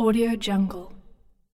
Audio Jungle.